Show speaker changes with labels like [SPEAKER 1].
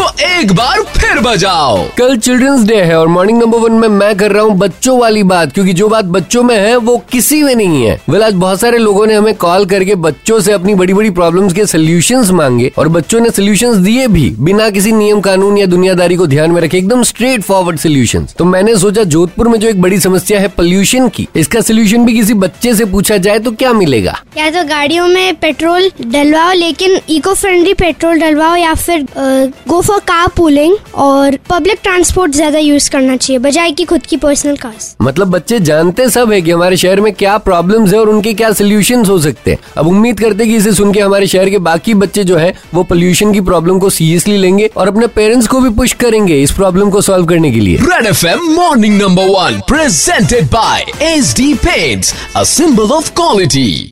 [SPEAKER 1] तो एक बार फिर बजाओ।
[SPEAKER 2] कल चिल्ड्रंस डे है और मॉर्निंग नंबर वन में मैं कर रहा हूँ बच्चों वाली बात क्योंकि जो बात बच्चों में है वो किसी में नहीं है। वेल आज बहुत सारे लोगों ने हमें कॉल करके बच्चों से अपनी बड़ी बड़ी प्रॉब्लम्स के सोल्यूशन मांगे और बच्चों ने सोल्यूशन दिए भी बिना किसी नियम कानून या दुनियादारी को ध्यान में रखे एकदम स्ट्रेट फॉरवर्ड सोल्यूशन तो मैंने सोचा जोधपुर में जो एक बड़ी समस्या है पोल्यूशन की इसका सोल्यूशन भी किसी बच्चे से पूछा जाए तो क्या मिलेगा?
[SPEAKER 3] या तो गाड़ियों में पेट्रोल डलवाओ लेकिन इको फ्रेंडली पेट्रोल डलवाओ या फिर गो फॉर कार पूलिंग और पब्लिक ट्रांसपोर्ट ज़्यादा यूज़ करना चाहिए बजाय की खुद की पर्सनल कार्स
[SPEAKER 2] मतलब बच्चे जानते सब है कि हमारे शहर में क्या प्रॉब्लम है और उनके क्या सोल्यूशन हो सकते हैं। अब उम्मीद करते कि इसे सुन के हमारे शहर के बाकी बच्चे जो है वो पोल्यूशन की प्रॉब्लम को सीरियसली लेंगे और अपने पेरेंट्स को भी पुश करेंगे इस प्रॉब्लम को सॉल्व करने के लिए।
[SPEAKER 1] Red F M morning number one presented by H D paints a symbol of quality